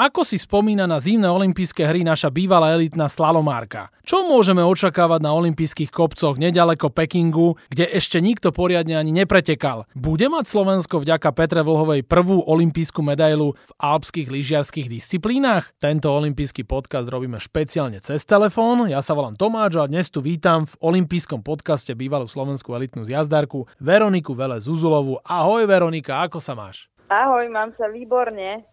Ako si spomína na zimné olympijské hry naša bývalá elitná slalomárka? Čo môžeme očakávať na olympijských kopcoch nedaleko Pekingu, kde ešte nikto poriadne ani nepretekal? Bude mať Slovensko vďaka Petre Vlhovej prvú olympijskú medailu v alpských lyžiarských disciplínach? Tento olympijský podcast robíme špeciálne cez telefón. Ja sa volám Tomáč a dnes tu vítam v olympijskom podcaste bývalú slovenskú elitnú zjazdárku Veroniku Vele Zuzulovu. Ahoj Veronika, ako sa máš? Ahoj, mám sa výborne.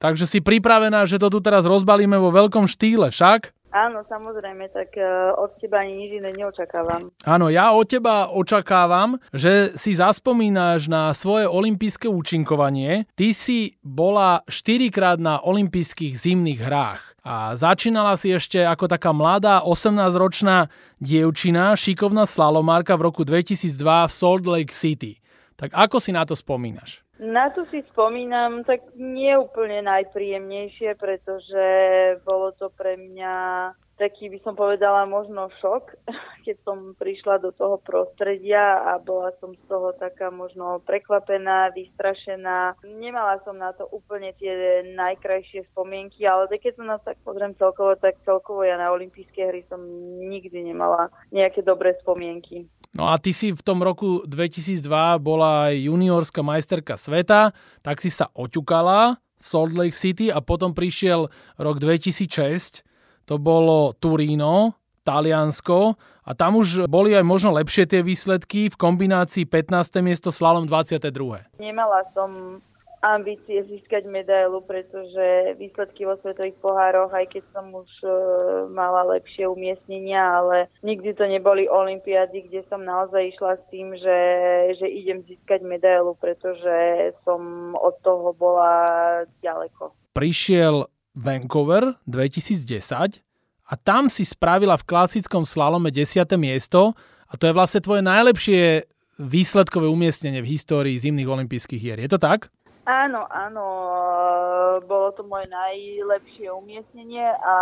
Takže si pripravená, že to tu teraz rozbalíme vo veľkom štýle, však? Áno, samozrejme, tak uh, od teba ani nič iné neočakávam. Áno, ja od teba očakávam, že si zaspomínaš na svoje olympijské účinkovanie. Ty si bola 4 krát na olympijských zimných hrách. A začínala si ešte ako taká mladá 18-ročná dievčina, šikovná slalomárka v roku 2002 v Salt Lake City. Tak ako si na to spomínaš? Na to si spomínam tak nie úplne najpríjemnejšie, pretože bolo to pre mňa taký by som povedala možno šok, keď som prišla do toho prostredia a bola som z toho taká možno prekvapená, vystrašená. Nemala som na to úplne tie najkrajšie spomienky, ale keď sa nás tak pozriem celkovo, tak celkovo ja na olympijské hry som nikdy nemala nejaké dobré spomienky. No a ty si v tom roku 2002 bola aj juniorská majsterka sveta, tak si sa oťukala Salt Lake City a potom prišiel rok 2006, to bolo Turíno, Taliansko a tam už boli aj možno lepšie tie výsledky v kombinácii 15. miesto slalom 22. Nemala som ambície získať medailu, pretože výsledky vo svetových pohároch, aj keď som už e, mala lepšie umiestnenia, ale nikdy to neboli olympiády, kde som naozaj išla s tým, že, že idem získať medailu, pretože som od toho bola ďaleko. Prišiel Vancouver 2010 a tam si spravila v klasickom slalome 10. miesto a to je vlastne tvoje najlepšie výsledkové umiestnenie v histórii zimných olympijských hier. Je to tak? Áno, áno, bolo to moje najlepšie umiestnenie a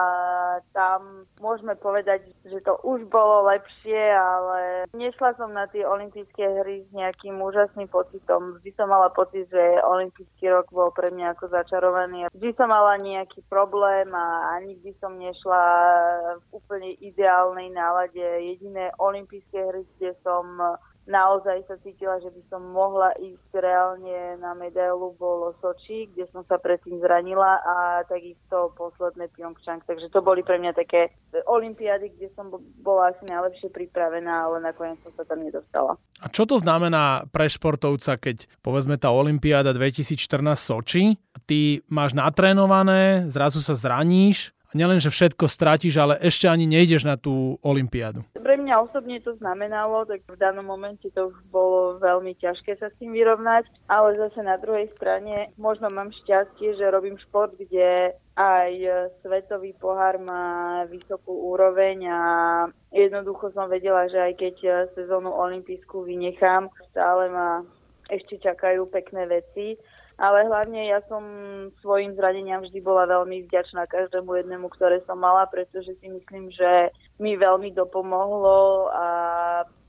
tam môžeme povedať, že to už bolo lepšie, ale nešla som na tie olympijské hry s nejakým úžasným pocitom. Vždy som mala pocit, že olympijský rok bol pre mňa ako začarovaný. Vždy som mala nejaký problém a nikdy som nešla v úplne ideálnej nálade. Jediné olympijské hry, kde som naozaj sa cítila, že by som mohla ísť reálne na medailu, bolo Soči, kde som sa predtým zranila a takisto posledné Pyeongchang. Takže to boli pre mňa také olympiády, kde som bola asi najlepšie pripravená, ale nakoniec som sa tam nedostala. A čo to znamená pre športovca, keď povedzme tá olympiáda 2014 Soči, ty máš natrénované, zrazu sa zraníš, nielen, že všetko stratíš, ale ešte ani nejdeš na tú olympiádu. Pre mňa osobne to znamenalo, tak v danom momente to bolo veľmi ťažké sa s tým vyrovnať, ale zase na druhej strane možno mám šťastie, že robím šport, kde aj svetový pohár má vysokú úroveň a jednoducho som vedela, že aj keď sezónu olympijskú vynechám, stále ma ešte čakajú pekné veci ale hlavne ja som svojim zraneniam vždy bola veľmi vďačná každému jednému, ktoré som mala, pretože si myslím, že mi veľmi dopomohlo a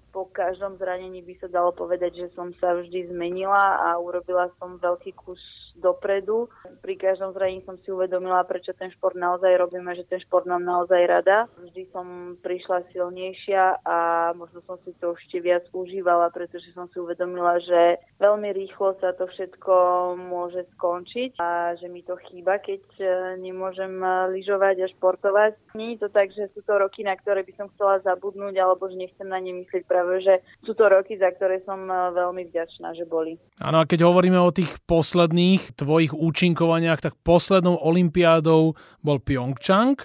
po každom zranení by sa dalo povedať, že som sa vždy zmenila a urobila som veľký kus dopredu. Pri každom zranení som si uvedomila, prečo ten šport naozaj robíme, že ten šport mám naozaj rada. Vždy som prišla silnejšia a možno som si to ešte viac užívala, pretože som si uvedomila, že veľmi rýchlo sa to všetko môže skončiť a že mi to chýba, keď e, nemôžem e, lyžovať a športovať. Nie je to tak, že sú to roky, na ktoré by som chcela zabudnúť alebo že nechcem na ne myslieť práve, že sú to roky, za ktoré som e, veľmi vďačná, že boli. Áno, a keď hovoríme o tých posledných, tvojich účinkovaniach, tak poslednou olympiádou bol Pyeongchang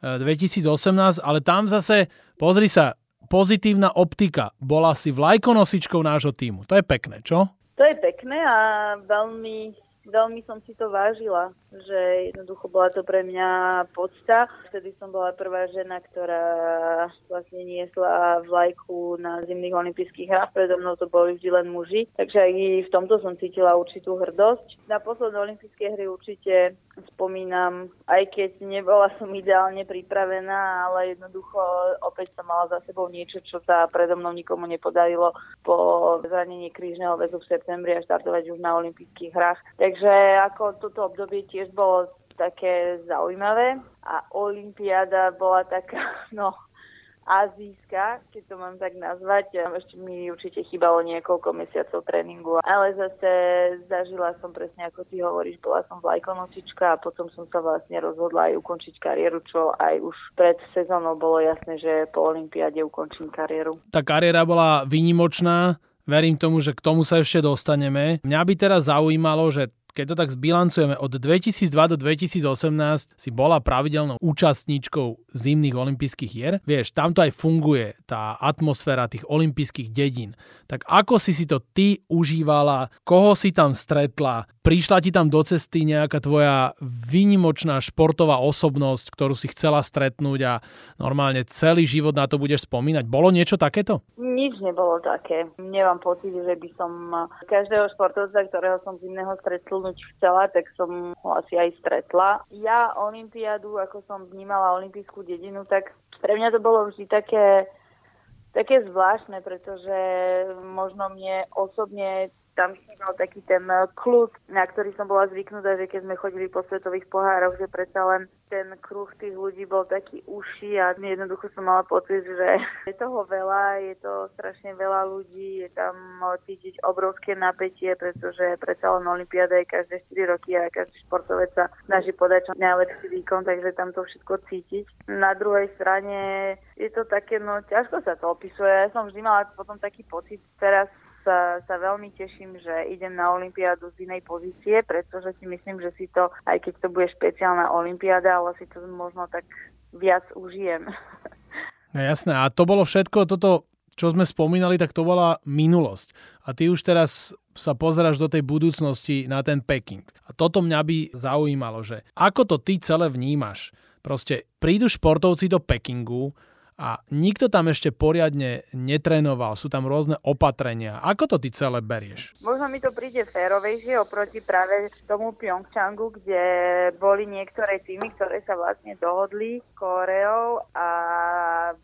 2018, eh, ale tam zase, pozri sa, pozitívna optika. Bola si vlajkonosičkou nášho týmu. To je pekné, čo? To je pekné a veľmi veľmi som si to vážila, že jednoducho bola to pre mňa podsta. Vtedy som bola prvá žena, ktorá vlastne niesla vlajku na zimných olympijských hrách. Predo mnou to boli vždy len muži, takže aj v tomto som cítila určitú hrdosť. Na posledné olympijské hry určite spomínam, aj keď nebola som ideálne pripravená, ale jednoducho opäť som mala za sebou niečo, čo sa predo mnou nikomu nepodarilo po zranení krížneho väzu v septembri a štartovať už na olympijských hrách. Takže ako toto obdobie tiež bolo také zaujímavé a Olympiáda bola taká, no, azijská, keď to mám tak nazvať. Ešte mi určite chýbalo niekoľko mesiacov tréningu, ale zase zažila som presne ako ty hovoríš, bola som vlajkonosička a potom som sa vlastne rozhodla aj ukončiť kariéru, čo aj už pred sezónou bolo jasné, že po Olympiáde ukončím kariéru. Tá kariéra bola výnimočná, verím tomu, že k tomu sa ešte dostaneme. Mňa by teraz zaujímalo, že keď to tak zbilancujeme, od 2002 do 2018 si bola pravidelnou účastníčkou zimných olympijských hier. Vieš, tam to aj funguje, tá atmosféra tých olympijských dedín. Tak ako si si to ty užívala, koho si tam stretla, prišla ti tam do cesty nejaká tvoja výnimočná športová osobnosť, ktorú si chcela stretnúť a normálne celý život na to budeš spomínať. Bolo niečo takéto? Nič nebolo také. Nemám pocit, že by som každého športovca, ktorého som zimného stretol, posunúť chcela, tak som ho asi aj stretla. Ja Olympiádu, ako som vnímala olympijskú dedinu, tak pre mňa to bolo vždy také také zvláštne, pretože možno mne osobne tam chýbal taký ten eh, kľud, na ktorý som bola zvyknutá, že keď sme chodili po svetových pohároch, že predsa len ten kruh tých ľudí bol taký uši a jednoducho som mala pocit, že je toho veľa, je to strašne veľa ľudí, je tam eh, cítiť obrovské napätie, pretože predsa len Olympiáda je každé 4 roky a každý športovec sa snaží podať čo najlepší výkon, takže tam to všetko cítiť. Na druhej strane je to také, no ťažko sa to opisuje. Ja som vždy mala potom taký pocit teraz sa, sa veľmi teším, že idem na Olympiádu z inej pozície, pretože si myslím, že si to, aj keď to bude špeciálna Olympiáda, ale si to možno tak viac užijem. No jasné, a to bolo všetko, toto, čo sme spomínali, tak to bola minulosť. A ty už teraz sa pozeráš do tej budúcnosti na ten Peking. A toto mňa by zaujímalo, že ako to ty celé vnímaš? Proste prídu športovci do Pekingu, a nikto tam ešte poriadne netrénoval, sú tam rôzne opatrenia. Ako to ty celé berieš? Možno mi to príde férovejšie oproti práve tomu Pyeongchangu, kde boli niektoré týmy, ktoré sa vlastne dohodli s Koreou a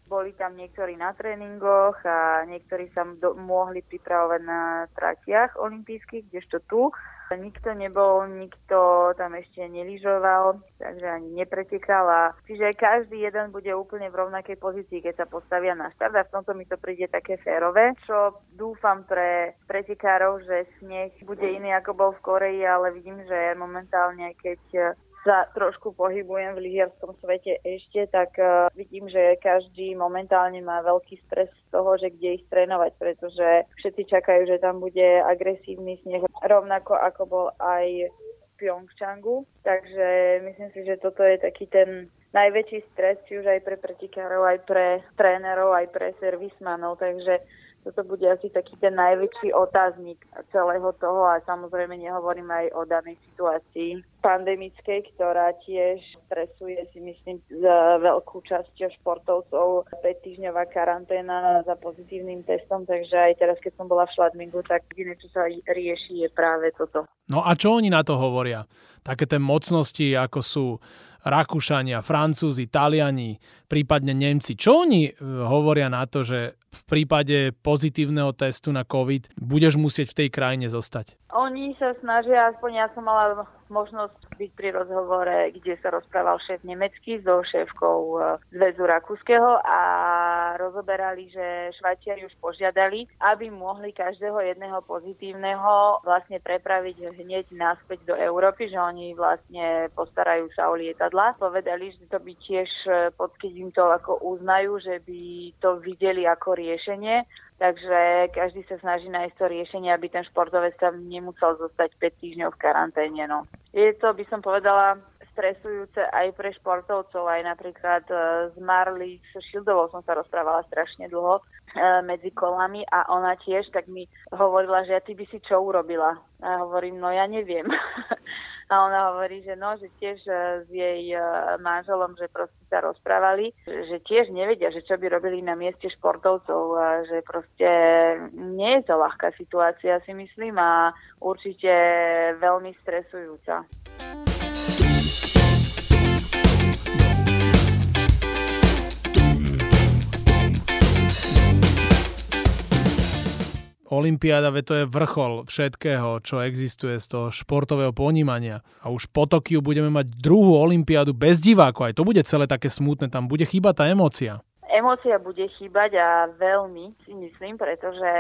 boli tam niektorí na tréningoch a niektorí sa do- mohli pripravovať na tratiach olympijských, kdežto tu Nikto nebol, nikto tam ešte neližoval, takže ani nepretekal. A, čiže každý jeden bude úplne v rovnakej pozícii, keď sa postavia na štart a v tomto mi to príde také férové, čo dúfam pre pretekárov, že sneh bude iný ako bol v Koreji, ale vidím, že momentálne, keď sa trošku pohybujem v lyžiarskom svete ešte, tak uh, vidím, že každý momentálne má veľký stres z toho, že kde ich trénovať, pretože všetci čakajú, že tam bude agresívny sneh, rovnako ako bol aj v Pyeongchangu. Takže myslím si, že toto je taký ten najväčší stres, či už aj pre pretikárov, aj pre trénerov, aj pre servismanov. Takže toto bude asi taký ten najväčší otáznik celého toho a samozrejme nehovorím aj o danej situácii pandemickej, ktorá tiež stresuje si myslím za veľkú časť športovcov 5-týždňová karanténa za pozitívnym testom, takže aj teraz, keď som bola v Šladmingu, tak jediné, čo sa rieši, je práve toto. No a čo oni na to hovoria? Také tie mocnosti, ako sú Rakúšania, Francúzi, Taliani, prípadne Nemci. Čo oni e, hovoria na to, že v prípade pozitívneho testu na COVID budeš musieť v tej krajine zostať? Oni sa snažia, aspoň ja som mala možnosť byť pri rozhovore, kde sa rozprával šéf nemecký so šéfkou e, Zväzu Rakúskeho a rozoberali, že Švajčiari už požiadali, aby mohli každého jedného pozitívneho vlastne prepraviť hneď naspäť do Európy, že oni vlastne postarajú sa o lietadla. Povedali, že to by tiež, e, pod keď im to ako uznajú, že by to videli ako riešenie, Takže každý sa snaží nájsť to riešenie, aby ten športovec tam nemusel zostať 5 týždňov v karanténe. No. Je to, by som povedala, stresujúce aj pre športovcov, aj napríklad e, s Marley Šildovou som sa rozprávala strašne dlho e, medzi kolami a ona tiež tak mi hovorila, že ty by si čo urobila. A ja hovorím, no ja neviem. A ona hovorí, že no, že tiež e, s jej e, manželom, že proste sa rozprávali, že tiež nevedia, že čo by robili na mieste športovcov, a že proste nie je to ľahká situácia, si myslím, a určite veľmi stresujúca. Olympiáda, to je vrchol všetkého, čo existuje z toho športového ponímania. A už po Tokiu budeme mať druhú Olympiádu bez divákov. Aj to bude celé také smutné, tam bude chýbať tá emócia. Emócia bude chýbať a veľmi si myslím, pretože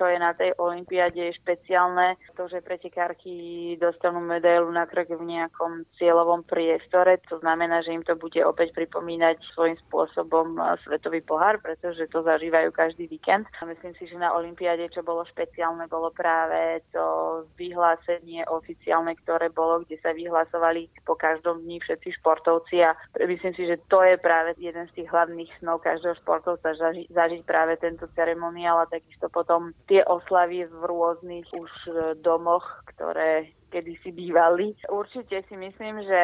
čo je na tej olympiáde špeciálne, to, že pretekárky dostanú medailu na krok v nejakom cieľovom priestore, to znamená, že im to bude opäť pripomínať svojím spôsobom svetový pohár, pretože to zažívajú každý víkend. A myslím si, že na olympiáde, čo bolo špeciálne, bolo práve to vyhlásenie oficiálne, ktoré bolo, kde sa vyhlasovali po každom dni všetci športovci a myslím si, že to je práve jeden z tých hlavných snov každého športovca zaži- zažiť práve tento ceremoniál a takisto potom tie oslavy v rôznych už e, domoch, ktoré kedysi bývali. Určite si myslím, že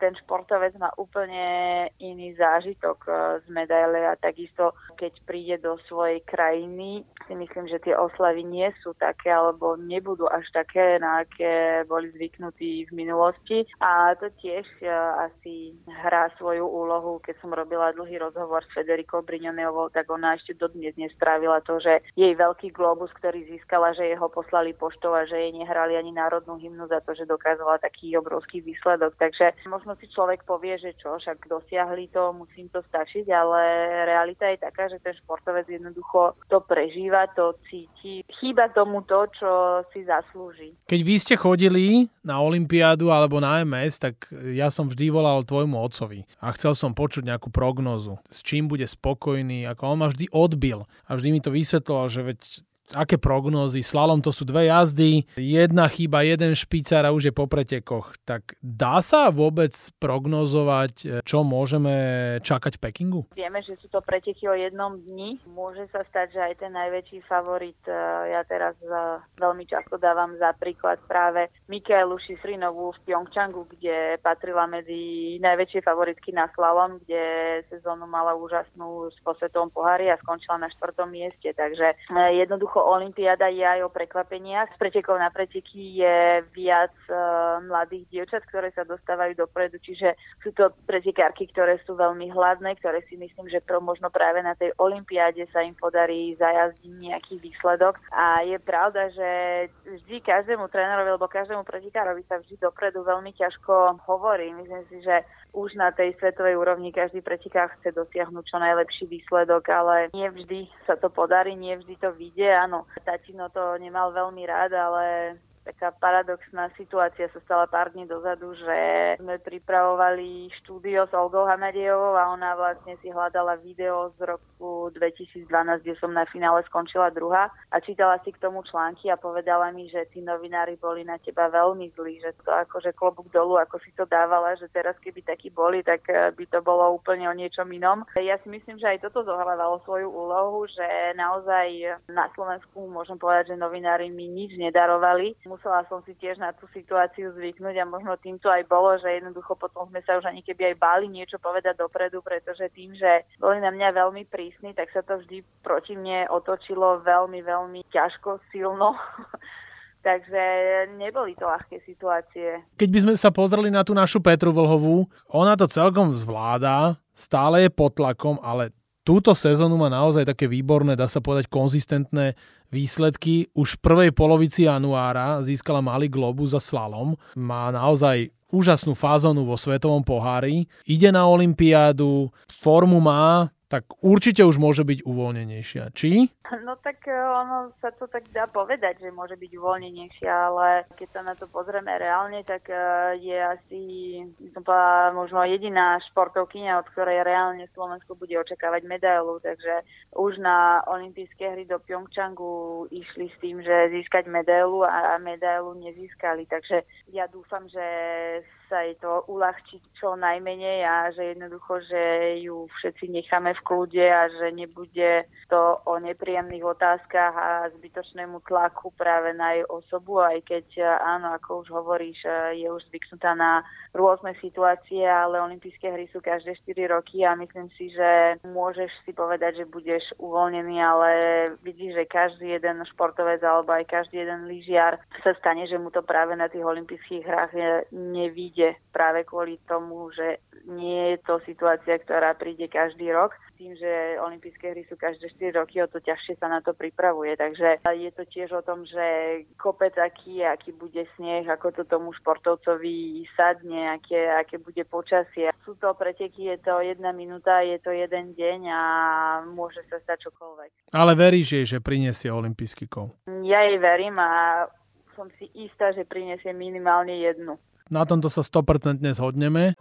ten športovec má úplne iný zážitok e, z medaile a takisto keď príde do svojej krajiny, si myslím, že tie oslavy nie sú také alebo nebudú až také, na aké boli zvyknutí v minulosti. A to tiež e, asi hrá svoju úlohu. Keď som robila dlhý rozhovor s Federikou Brignoniovou, tak ona ešte dodnes nespravila to, že jej veľký globus, ktorý získala, že jeho poslali poštou a že jej nehrali ani národnú hymnu za to, že dokázala taký obrovský výsledok. Takže možno si človek povie, že čo, však dosiahli to, musím to stačiť, ale realita je taká, že ten športovec jednoducho to prežíva, to cíti. Chýba tomu to, čo si zaslúži. Keď vy ste chodili na Olympiádu alebo na MS, tak ja som vždy volal tvojmu otcovi a chcel som počuť nejakú prognozu, s čím bude spokojný, ako on ma vždy odbil a vždy mi to vysvetloval, že veď aké prognózy? Slalom to sú dve jazdy, jedna chyba, jeden špicár a už je po pretekoch. Tak dá sa vôbec prognozovať, čo môžeme čakať v Pekingu? Vieme, že sú to preteky o jednom dni. Môže sa stať, že aj ten najväčší favorit, e, ja teraz e, veľmi často dávam za príklad práve Mikaelu Šifrinovú v Pyeongchangu, kde patrila medzi najväčšie favoritky na slalom, kde sezónu mala úžasnú s posvetovom pohári a skončila na štvrtom mieste. Takže e, jednoducho jednoducho Olympiáda je aj o prekvapeniach. Z pretekov na preteky je viac uh, mladých dievčat, ktoré sa dostávajú dopredu, čiže sú to pretekárky, ktoré sú veľmi hladné, ktoré si myslím, že pro, možno práve na tej Olympiáde sa im podarí zajazdiť nejaký výsledok. A je pravda, že vždy každému trénerovi alebo každému pretekárovi sa vždy dopredu veľmi ťažko hovorí. Myslím si, že už na tej svetovej úrovni každý pretekár chce dosiahnuť čo najlepší výsledok, ale nie vždy sa to podarí, nie vždy to vyjde. Áno, tatino to nemal veľmi rád, ale taká paradoxná situácia sa stala pár dní dozadu, že sme pripravovali štúdio s Olgou Hamadejovou a ona vlastne si hľadala video z roku 2012, kde som na finále skončila druhá a čítala si k tomu články a povedala mi, že tí novinári boli na teba veľmi zlí, že to akože klobúk dolu, ako si to dávala, že teraz keby takí boli, tak eh, by to bolo úplne o niečom inom. Ja si myslím, že aj toto zohrávalo svoju úlohu, že naozaj na Slovensku môžem povedať, že novinári mi nič nedarovali musela som si tiež na tú situáciu zvyknúť a možno týmto aj bolo, že jednoducho potom sme sa už ani keby aj báli niečo povedať dopredu, pretože tým, že boli na mňa veľmi prísni, tak sa to vždy proti mne otočilo veľmi, veľmi ťažko, silno. Takže neboli to ľahké situácie. Keď by sme sa pozreli na tú našu Petru Vlhovú, ona to celkom zvláda, stále je pod tlakom, ale túto sezónu má naozaj také výborné, dá sa povedať konzistentné výsledky. Už v prvej polovici januára získala malý globus za slalom. Má naozaj úžasnú fázonu vo svetovom pohári. Ide na olympiádu, formu má, tak určite už môže byť uvoľnenejšia. Či? No tak e, ono sa to tak dá povedať, že môže byť uvoľnenejšia, ale keď sa na to pozrieme reálne, tak e, je asi, som povedala, možno jediná športovkynia, od ktorej reálne Slovensko bude očakávať medailu, takže už na olympijské hry do Pyeongchangu išli s tým, že získať medailu a medailu nezískali, takže ja dúfam, že sa jej to uľahčiť čo najmenej a že jednoducho, že ju všetci necháme v kľude a že nebude to o nepríjemných otázkach a zbytočnému tlaku práve na jej osobu, aj keď áno, ako už hovoríš, je už zvyknutá na rôzne situácie, ale olympijské hry sú každé 4 roky a myslím si, že môžeš si povedať, že budeš uvoľnený, ale vidíš, že každý jeden športovec alebo aj každý jeden lyžiar sa stane, že mu to práve na tých olympijských hrách nevíde práve kvôli tomu, že nie je to situácia, ktorá príde každý rok. Tým, že olympijské hry sú každé 4 roky, o to ťažšie sa na to pripravuje. Takže je to tiež o tom, že kopec aký, aký bude sneh, ako to tomu športovcovi sadne, aké, aké bude počasie. Sú to preteky, je to jedna minúta, je to jeden deň a môže sa stať čokoľvek. Ale veríš jej, že prinesie olympijský kov? Ja jej verím a som si istá, že prinesie minimálne jednu. Na tomto sa 100% zhodneme.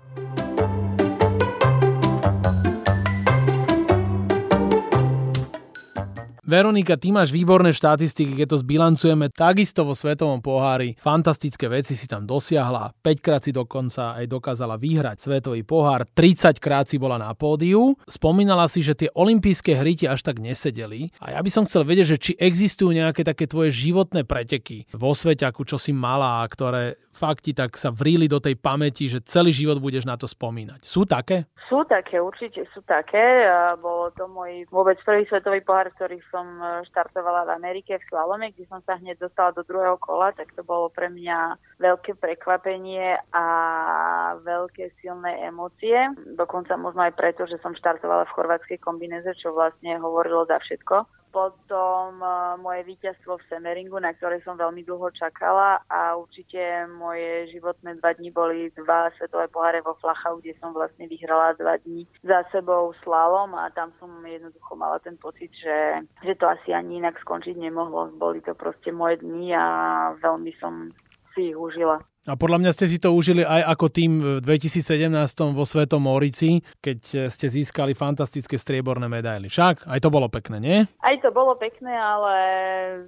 Veronika, ty máš výborné štatistiky, keď to zbilancujeme takisto vo Svetovom pohári. Fantastické veci si tam dosiahla, 5 krát si dokonca aj dokázala vyhrať Svetový pohár, 30 krát si bola na pódiu. Spomínala si, že tie olympijské hry ti až tak nesedeli. A ja by som chcel vedieť, že či existujú nejaké také tvoje životné preteky vo svete, ako čo si mala, ktoré fakti tak sa vrili do tej pamäti, že celý život budeš na to spomínať. Sú také? Sú také, určite sú také. Bolo to môj vôbec prvý svetový pohár, ktorý som štartovala v Amerike v slalome, kde som sa hneď dostala do druhého kola, tak to bolo pre mňa veľké prekvapenie a veľké silné emócie. Dokonca možno aj preto, že som štartovala v chorvátskej kombineze, čo vlastne hovorilo za všetko potom uh, moje víťazstvo v Semeringu, na ktoré som veľmi dlho čakala a určite moje životné dva dni boli dva svetové poháre vo Flachau, kde som vlastne vyhrala dva dni za sebou slalom a tam som jednoducho mala ten pocit, že, že to asi ani inak skončiť nemohlo. Boli to proste moje dni a veľmi som si ich užila. A podľa mňa ste si to užili aj ako tým v 2017 vo Svetom Morici, keď ste získali fantastické strieborné medaily. Však aj to bolo pekné, nie? Aj to bolo pekné, ale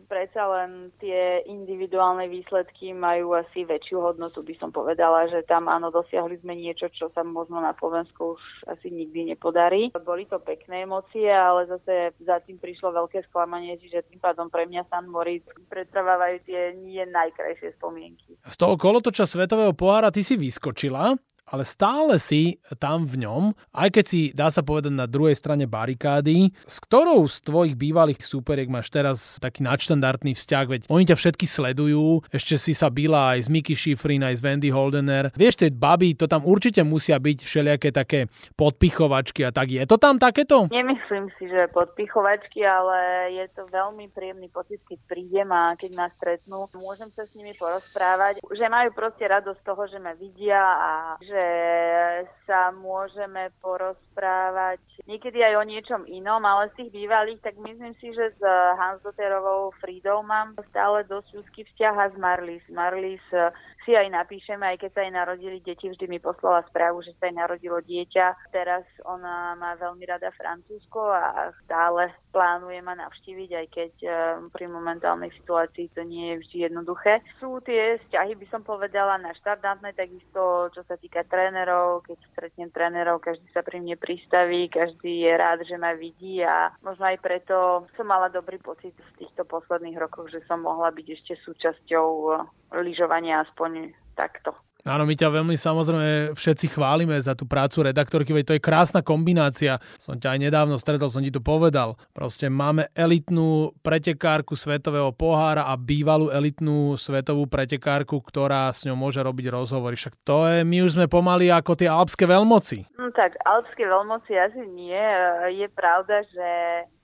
predsa len tie individuálne výsledky majú asi väčšiu hodnotu, by som povedala, že tam áno, dosiahli sme niečo, čo sa možno na Slovensku už asi nikdy nepodarí. Boli to pekné emócie, ale zase za tým prišlo veľké sklamanie, že tým pádom pre mňa San Moritz pretrvávajú tie nie najkrajšie spomienky. Z toho kolo kolotoča Svetového pohára ty si vyskočila ale stále si tam v ňom, aj keď si, dá sa povedať, na druhej strane barikády. S ktorou z tvojich bývalých súperiek máš teraz taký nadštandardný vzťah? Veď oni ťa všetky sledujú, ešte si sa byla aj s Mickey Schifrin, aj s Wendy Holdener. Vieš, tie baby, to tam určite musia byť všelijaké také podpichovačky a tak. Je to tam takéto? Nemyslím si, že podpichovačky, ale je to veľmi príjemný pocit, keď prídem a keď ma stretnú. Môžem sa s nimi porozprávať, že majú proste radosť z toho, že ma vidia a že že sa môžeme porozprávať niekedy aj o niečom inom, ale z tých bývalých, tak myslím si, že s Hansdoterovou Frídou mám stále dosť úzky vzťah a s Marlis. Marlis si aj napíšeme, aj keď sa jej narodili deti, vždy mi poslala správu, že sa jej narodilo dieťa. Teraz ona má veľmi rada Francúzsko a stále plánuje ma navštíviť, aj keď eh, pri momentálnej situácii to nie je vždy jednoduché. Sú tie vzťahy, by som povedala, na štandardné, takisto čo sa týka trénerov, keď stretnem trénerov, každý sa pri mne pristaví, každý je rád, že ma vidí a možno aj preto som mala dobrý pocit v týchto posledných rokoch, že som mohla byť ešte súčasťou eh, lyžovania aspoň takto. Áno, my ťa veľmi samozrejme všetci chválime za tú prácu redaktorky, veď to je krásna kombinácia. Som ťa aj nedávno stretol, som ti to povedal. Proste máme elitnú pretekárku svetového pohára a bývalú elitnú svetovú pretekárku, ktorá s ňou môže robiť rozhovory. Však to je, my už sme pomaly ako tie alpské veľmoci. No tak, alpské veľmoci asi nie. Je pravda, že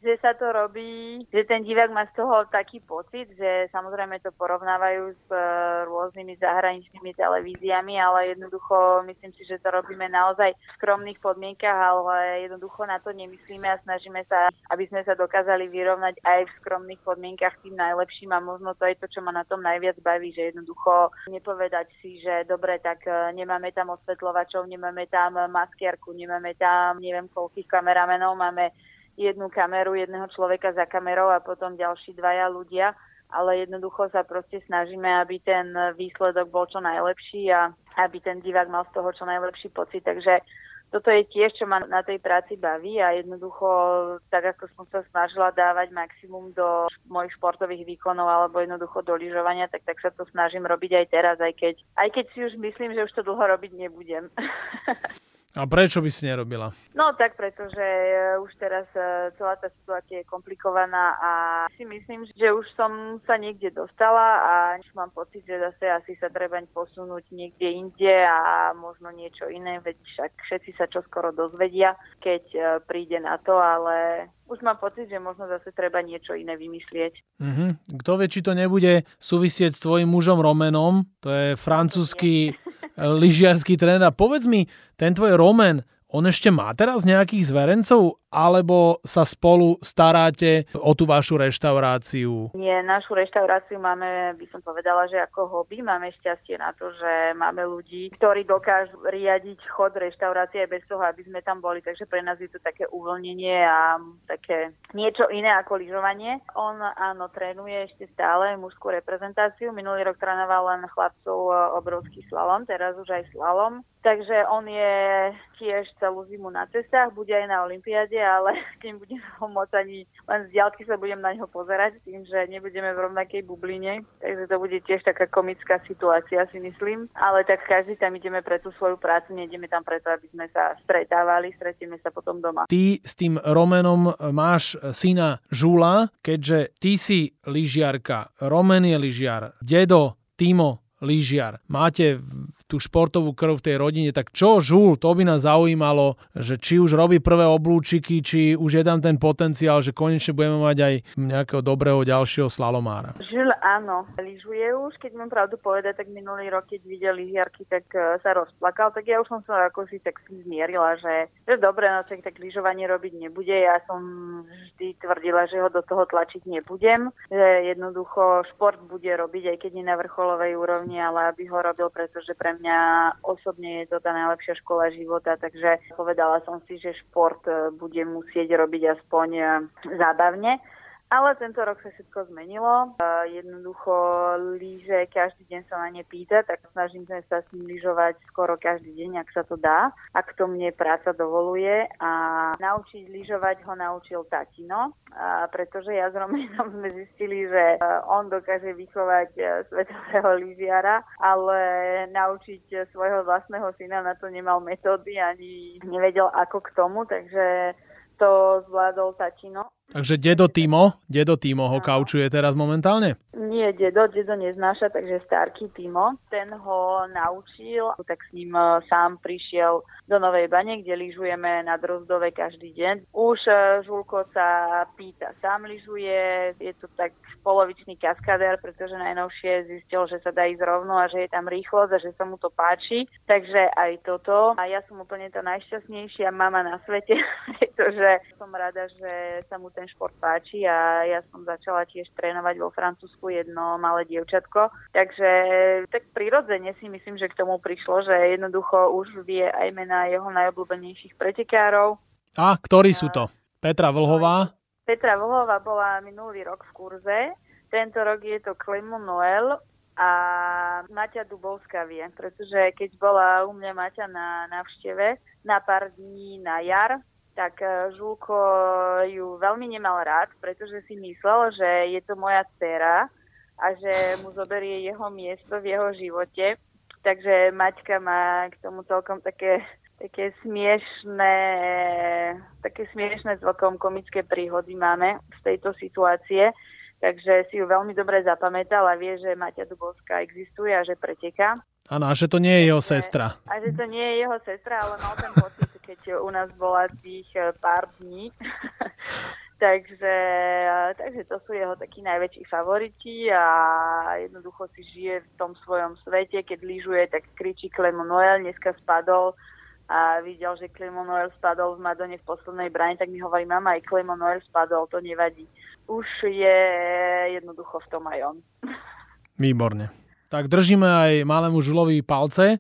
že sa to robí, že ten divák má z toho taký pocit, že samozrejme to porovnávajú s e, rôznymi zahraničnými televíziami, ale jednoducho myslím si, že to robíme naozaj v skromných podmienkach, ale jednoducho na to nemyslíme a snažíme sa, aby sme sa dokázali vyrovnať aj v skromných podmienkach tým najlepším a možno to je to, čo ma na tom najviac baví, že jednoducho nepovedať si, že dobre, tak e, nemáme tam osvetľovačov, nemáme tam maskiarku, nemáme tam neviem koľkých kameramenov, máme jednu kameru, jedného človeka za kamerou a potom ďalší dvaja ľudia, ale jednoducho sa proste snažíme, aby ten výsledok bol čo najlepší a aby ten divák mal z toho čo najlepší pocit. Takže toto je tiež, čo ma na tej práci baví a jednoducho, tak ako som sa snažila dávať maximum do mojich športových výkonov alebo jednoducho do lyžovania, tak, tak sa to snažím robiť aj teraz, aj keď, aj keď si už myslím, že už to dlho robiť nebudem. A prečo by si nerobila? No tak, pretože e, už teraz e, celá tá situácia je komplikovaná a si myslím, že už som sa niekde dostala a už mám pocit, že zase asi sa treba posunúť niekde inde a možno niečo iné, veď však všetci sa čoskoro dozvedia, keď e, príde na to, ale už mám pocit, že možno zase treba niečo iné vymyslieť. Mm-hmm. Kto vie, či to nebude súvisieť s tvojim mužom Romenom, to je francúzsky lyžiarský tréner. Povedz mi, ten tvoj Roman, on ešte má teraz nejakých zverencov, alebo sa spolu staráte o tú vašu reštauráciu? Nie, našu reštauráciu máme, by som povedala, že ako hobby. Máme šťastie na to, že máme ľudí, ktorí dokážu riadiť chod reštaurácie bez toho, aby sme tam boli. Takže pre nás je to také uvoľnenie a také niečo iné ako lyžovanie. On áno, trénuje ešte stále mužskú reprezentáciu. Minulý rok trénoval len chlapcov e, obrovský slalom, teraz už aj slalom. Takže on je tiež celú zimu na cestách, bude aj na Olympiáde, ale budem ho môcť ani len z diaľky sa budem na neho pozerať, tým, že nebudeme v rovnakej bubline. Takže to bude tiež taká komická situácia, si myslím. Ale tak každý tam ideme pre tú svoju prácu, nejdeme tam preto, aby sme sa stretávali, stretieme sa potom doma. Ty s tým Romenom máš syna Žula, keďže ty si lyžiarka, Romen je lyžiar, dedo Timo lyžiar. Máte tú športovú krv v tej rodine, tak čo Žul, to by nás zaujímalo, že či už robí prvé oblúčiky, či už je tam ten potenciál, že konečne budeme mať aj nejakého dobrého ďalšieho slalomára. Žil áno, lyžuje už, keď mám pravdu povedať, tak minulý rok, keď videl lyžiarky, tak uh, sa rozplakal, tak ja už som sa ako si tak zmierila, že, že dobre, no tak, tak lyžovanie robiť nebude. Ja som vždy tvrdila, že ho do toho tlačiť nebudem, že jednoducho šport bude robiť, aj keď nie na vrcholovej úrovni, ale aby ho robil, pretože pre mňa mňa osobne je to tá najlepšia škola života, takže povedala som si, že šport e, bude musieť robiť aspoň e, zábavne. Ale tento rok sa všetko zmenilo. Jednoducho líže, každý deň sa na ne pýta, tak snažím sa s ním lyžovať skoro každý deň, ak sa to dá, ak to mne práca dovoluje. A naučiť lyžovať ho naučil tatino, pretože ja s Romanom sme zistili, že on dokáže vychovať e, svetového lyžiara, ale naučiť svojho vlastného syna na to nemal metódy ani nevedel ako k tomu, takže to zvládol tatino. Takže dedo Timo, dedo Timo ho kaučuje teraz momentálne? Nie, dedo, dedo neznáša, takže starký Timo. Ten ho naučil, tak s ním e, sám prišiel do Novej Bane, kde lyžujeme na Drozdove každý deň. Už e, Žulko sa pýta, sám lyžuje, je to tak polovičný kaskadér, pretože najnovšie zistil, že sa dá ísť rovno a že je tam rýchlosť a že sa mu to páči. Takže aj toto. A ja som úplne tá najšťastnejšia mama na svete, pretože som rada, že sa mu ten šport páči a ja som začala tiež trénovať vo Francúzsku jedno malé dievčatko. Takže tak prirodzene si myslím, že k tomu prišlo, že jednoducho už vie aj mená jeho najobľúbenejších pretekárov. A ktorí sú to? Petra Vlhová? Petra Vlhová bola minulý rok v kurze, tento rok je to Clement Noel a Maťa Dubovská vie, pretože keď bola u mňa Maťa na návšteve na pár dní na jar, tak e, Žulko ju veľmi nemal rád, pretože si myslel, že je to moja dcera a že mu zoberie jeho miesto v jeho živote. Takže Maťka má k tomu celkom také také smiešné, také smiešné celkom komické príhody máme z tejto situácie. Takže si ju veľmi dobre zapamätal a vie, že Maťa Dubovská existuje a že preteká. Áno, a že to nie je jeho sestra. A že to nie je jeho sestra, ale mal ten pocit, keď u nás bola tých eh, pár dní. takže, eh, takže to sú jeho takí najväčší favoriti a jednoducho si žije v tom svojom svete. Keď lyžuje, tak kričí Clement Noel, dneska spadol a videl, že Clement Noel spadol v Madone v poslednej bráne, tak mi hovorí, mama, aj Clement Noel spadol, to nevadí. Už je jednoducho v tom aj on. Výborne. Tak držíme aj malému Žulovi palce.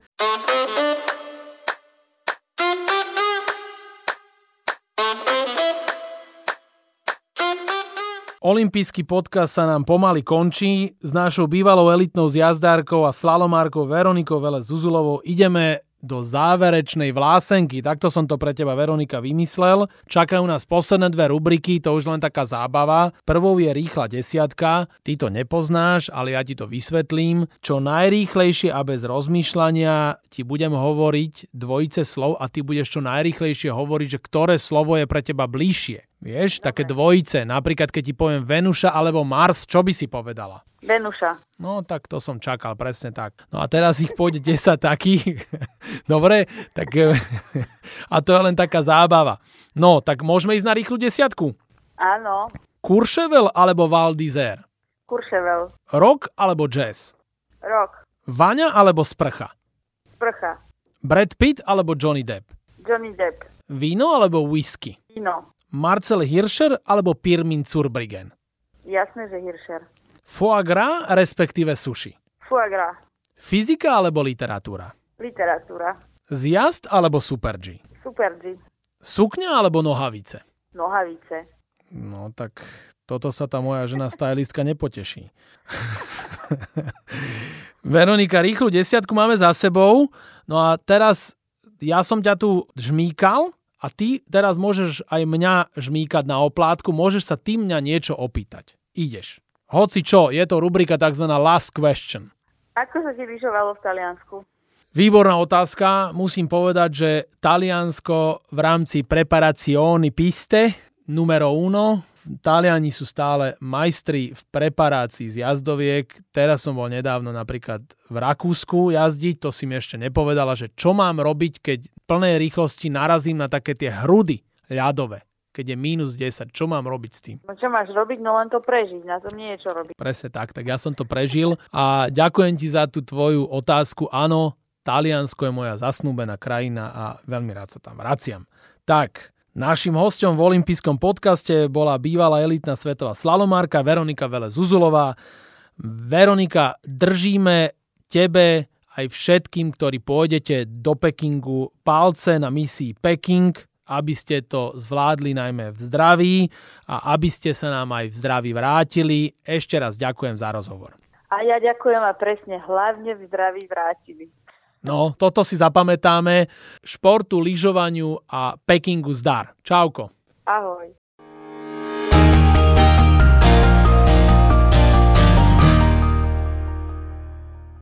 Olympijský podcast sa nám pomaly končí. S našou bývalou elitnou zjazdárkou a slalomárkou Veronikou Vele Zuzulovou ideme do záverečnej vlásenky. Takto som to pre teba, Veronika, vymyslel. Čakajú nás posledné dve rubriky, to už len taká zábava. Prvou je rýchla desiatka. Ty to nepoznáš, ale ja ti to vysvetlím. Čo najrýchlejšie a bez rozmýšľania ti budem hovoriť dvojice slov a ty budeš čo najrýchlejšie hovoriť, že ktoré slovo je pre teba bližšie. Vieš, také dvojice. Napríklad, keď ti poviem Venuša alebo Mars, čo by si povedala? Venuša. No, tak to som čakal, presne tak. No a teraz ich pôjde 10 takých. Dobre, tak... A to je len taká zábava. No, tak môžeme ísť na rýchlu desiatku? Áno. Courchevel alebo Val d'Isère? Courchevel. Rock alebo jazz? Rock. Vaňa alebo sprcha? Sprcha. Brad Pitt alebo Johnny Depp? Johnny Depp. Víno alebo whisky? Víno. Marcel Hirscher alebo Pirmin Zurbriggen? Jasné, že Hirscher. Foie gras, respektíve sushi? Foie gras. Fyzika alebo literatúra? Literatúra. Zjazd alebo Super G? Super G. Sukňa alebo nohavice? Nohavice. No tak toto sa tá moja žena stylistka nepoteší. Veronika, rýchlu desiatku máme za sebou. No a teraz ja som ťa tu žmýkal a ty teraz môžeš aj mňa žmýkať na oplátku, môžeš sa ty mňa niečo opýtať. Ideš. Hoci čo, je to rubrika tzv. last question. Ako sa ti lyžovalo v Taliansku? Výborná otázka. Musím povedať, že Taliansko v rámci preparazioni piste numero uno Taliani sú stále majstri v preparácii z jazdoviek. Teraz som bol nedávno napríklad v Rakúsku jazdiť, to si mi ešte nepovedala, že čo mám robiť, keď plnej rýchlosti narazím na také tie hrudy ľadové keď je minus 10, čo mám robiť s tým? No čo máš robiť? No len to prežiť, na tom nie je čo robiť. Presne tak, tak ja som to prežil a ďakujem ti za tú tvoju otázku. Áno, Taliansko je moja zasnúbená krajina a veľmi rád sa tam vraciam. Tak, Našim hostom v olympijskom podcaste bola bývalá elitná svetová slalomárka Veronika Vele Zuzulová. Veronika, držíme tebe aj všetkým, ktorí pôjdete do Pekingu palce na misii Peking, aby ste to zvládli najmä v zdraví a aby ste sa nám aj v zdraví vrátili. Ešte raz ďakujem za rozhovor. A ja ďakujem a presne hlavne v zdraví vrátili. No, toto si zapamätáme. Športu, lyžovaniu a Pekingu zdar. Čauko. Ahoj.